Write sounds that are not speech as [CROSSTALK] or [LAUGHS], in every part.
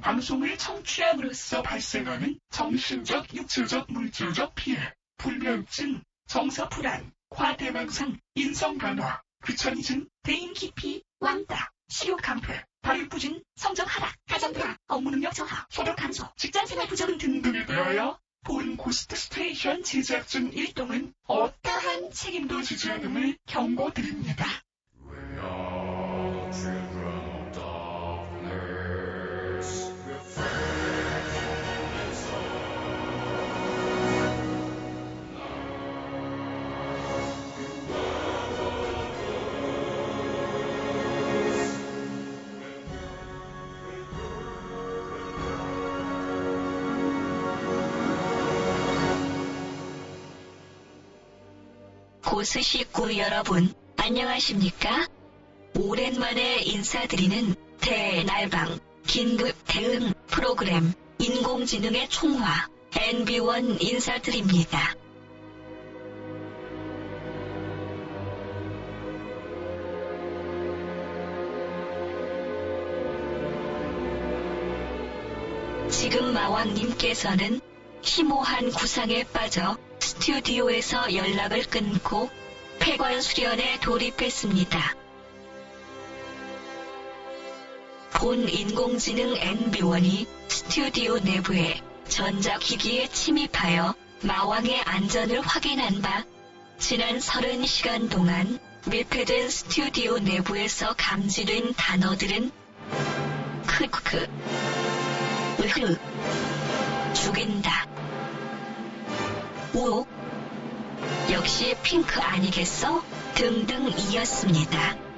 방송을 청취함으로써 발생하는 정신적, 육체적, 물질적 피해, 불면증, 정서 불안, 과대망상, 인성 변화, 귀차니즘, 대인 기피, 왕따, 식욕 감퇴, 발육 부진, 성적 하락, 가정불화, 업무 능력 저하, 소득 감소, 직장 생활 부적응 등등에 대하여 본 Ghost Station 제작진 일동은 어떠한 책임도 지지 않음을 경고드립니다. 고스 식구 여러분, 안녕하십니까? 오랜만에 인사드리는 대날방 긴급 대응 프로그램 인공지능의 총화 NB1 인사드립니다. 지금 마왕님께서는 희모한 구상에 빠져 스튜디오에서 연락을 끊고 폐관 수련에 돌입했습니다. 본 인공지능 NB1이 스튜디오 내부에 전자기기에 침입하여 마왕의 안전을 확인한 바 지난 30시간 동안 밀폐된 스튜디오 내부에서 감지된 단어들은 크크, 으흐, 죽인다. 오, 역시 핑크 아니겠어? 등등이었습니다.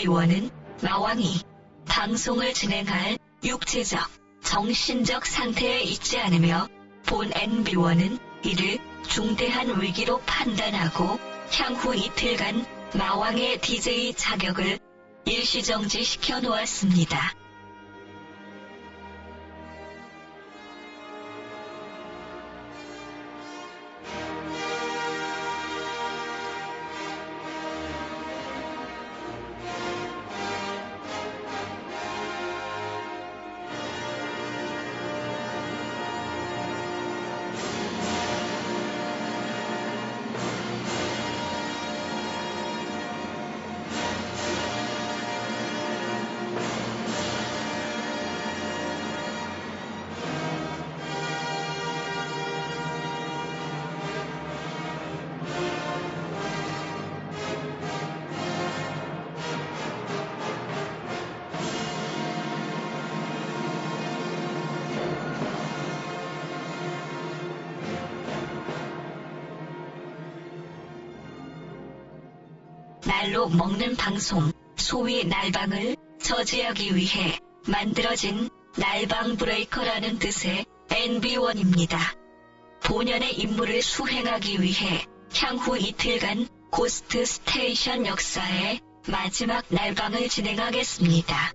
본 NB1은 마왕이 방송을 진행할 육체적, 정신적 상태에 있지 않으며 본 NB1은 이를 중대한 위기로 판단하고 향후 이틀간 마왕의 DJ 자격을 일시정지시켜 놓았습니다. 날로 먹는 방송, 소위 날방을 저지하기 위해 만들어진 날방 breaker라는 뜻의 NB1입니다. 본연의 임무를 수행하기 위해 향후 이틀간 Ghost Station 역사의 마지막 날방을 진행하겠습니다.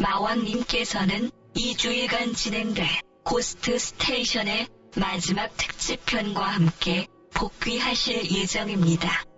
마왕님께서는 2주일간 진행될 Ghost Station의 마지막 특집편과 함께 복귀하실 예정입니다.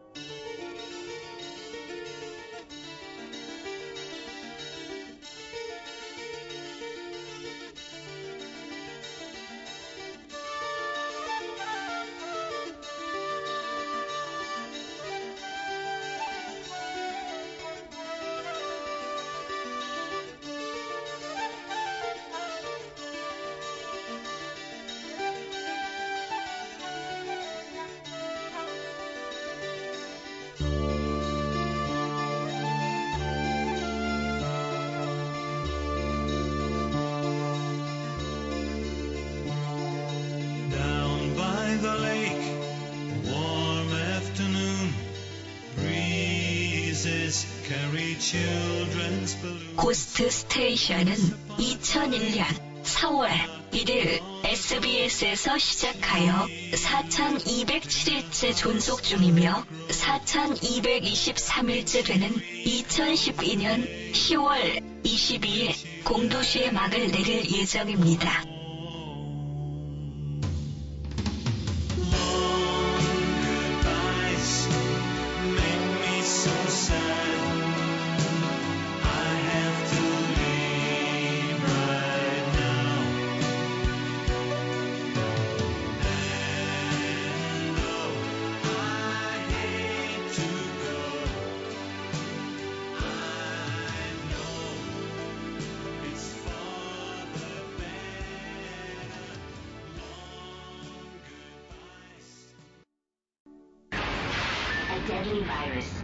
고스트 스테이션은 2001년 4월 1일 SBS에서 시작하여 4,207일째 존속 중이며 4,223일째 되는 2012년 10월 22일 공도시에 막을 내릴 예정입니다.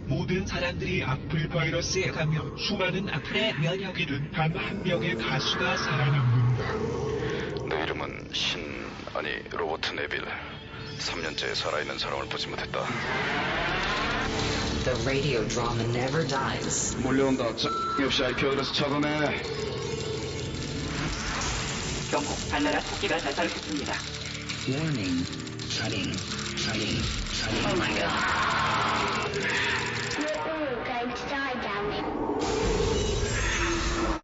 모든 사람들이 악플 바이러스에 감염, 수많은 악플의 면역이 된 단 한 명의 가수가 살아남는다. 내 이름은 신 아니 로버트 네빌 3년째 살아있는 사람을 보지 못했다 The radio drama never dies. 몰려온다 저 역시 IP가 그래서 차단해 경고, 발나라 토끼가 자살했습니다. Warning. Shutting. Oh my god. We're all going to die down there.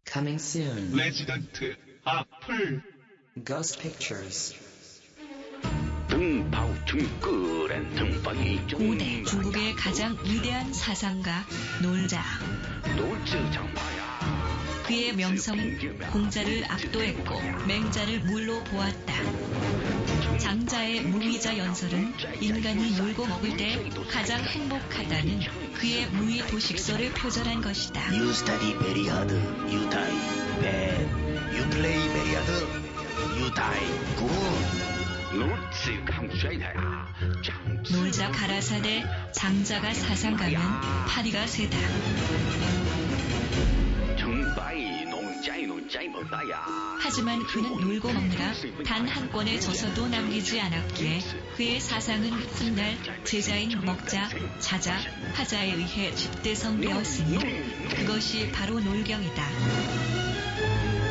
Coming soon. 레지던트, 악플. Ghost Pictures. 고대 중국의 가장 위대한 사상가 놀자. 그의 명성은 공자를 압도했고 맹자를 물로 보았다. 장자의 무위자 연설은 인간이 놀고 먹을 때 가장 행복하다는 그의 무위 도식설을 표절한 것이다. You study very hard, you die bad. You play very hard, you die good. 놀자 가라사대 장자가 사상 가면 파리가 세다. 하지만 그는 놀고 먹느라 단 한 권의 저서도 남기지 않았기에 그의 사상은 훗날 제자인 먹자, 자자, 하자에 의해 집대성되었으니 그것이 바로 놀경이다.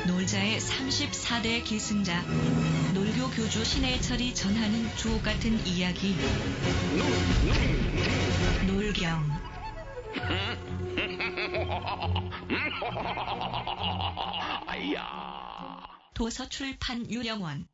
놀자의 34대 계승자, 놀교 교주 신해철이 전하는 주옥 같은 이야기. 놀경. [LAUGHS] 도서 출판 유령원.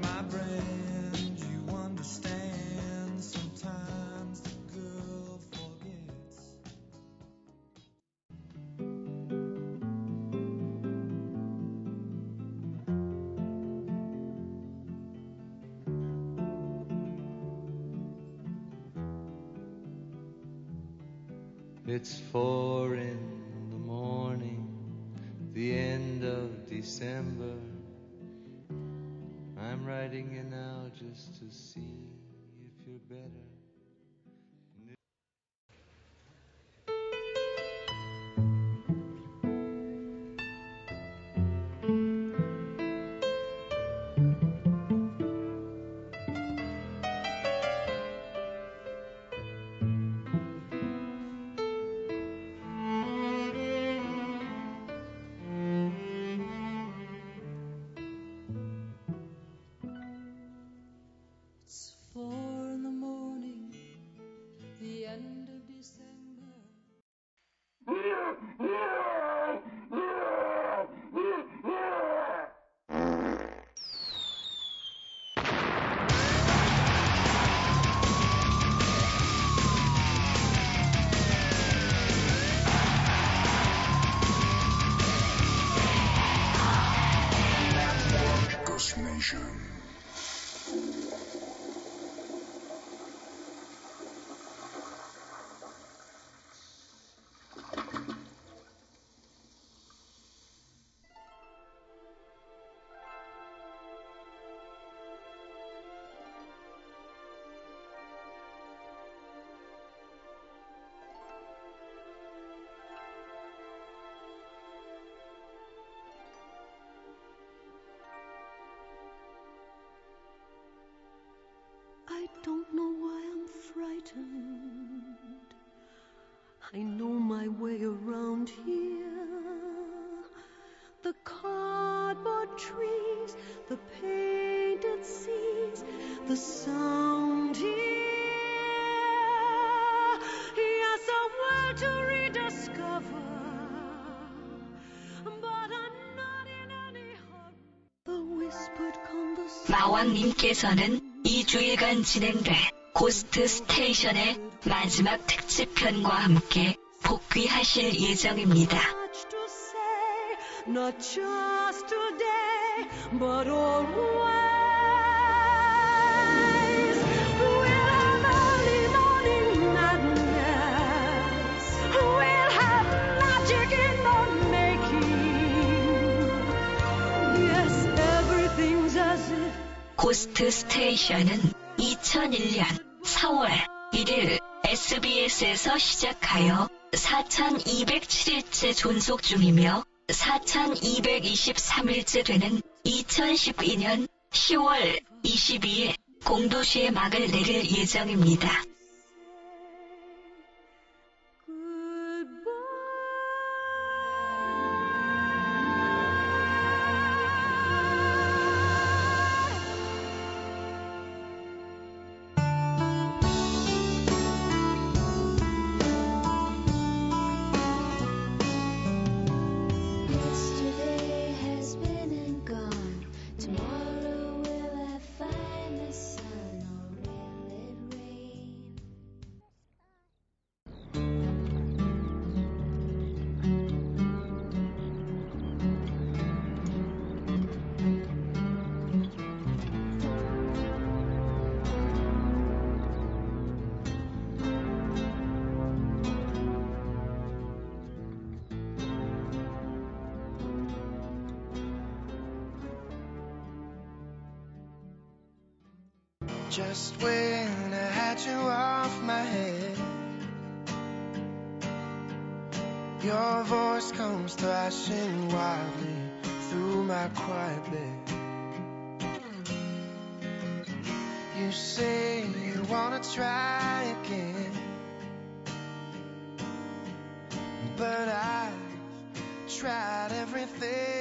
My brand, you understand. Sometimes the girl forgets. It's four in the morning, the end of December. I'm writing you now just to see if you're better. 마왕님께서는 2주일간 진행돼 고스트 스테이션의 마지막 특집편과 함께 복귀하실 예정입니다. much to say, not just today, but always. 고스트 스테이션은 2001년 4월 1일 SBS에서 시작하여 4,207일째 존속 중이며 4,223일째 되는 2012년 10월 22일 공도시에 막을 내릴 예정입니다. Just when I had you off my head, your voice comes thrashing wildly through my quiet bed. You say you wanna try again, but I've tried everything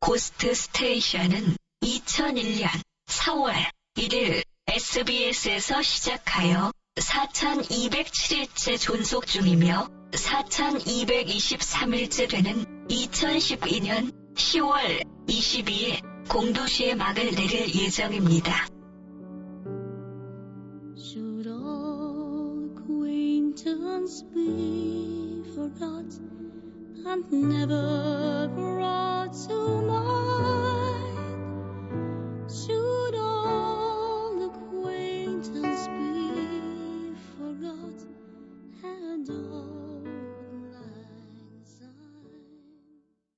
고스트 스테이션은 2001년 4월 1일 SBS에서 시작하여 4,207일째 존속 중이며 4,223일째 되는 2012년 10월 22일 공도시에 막을 내릴 예정입니다. And never brought to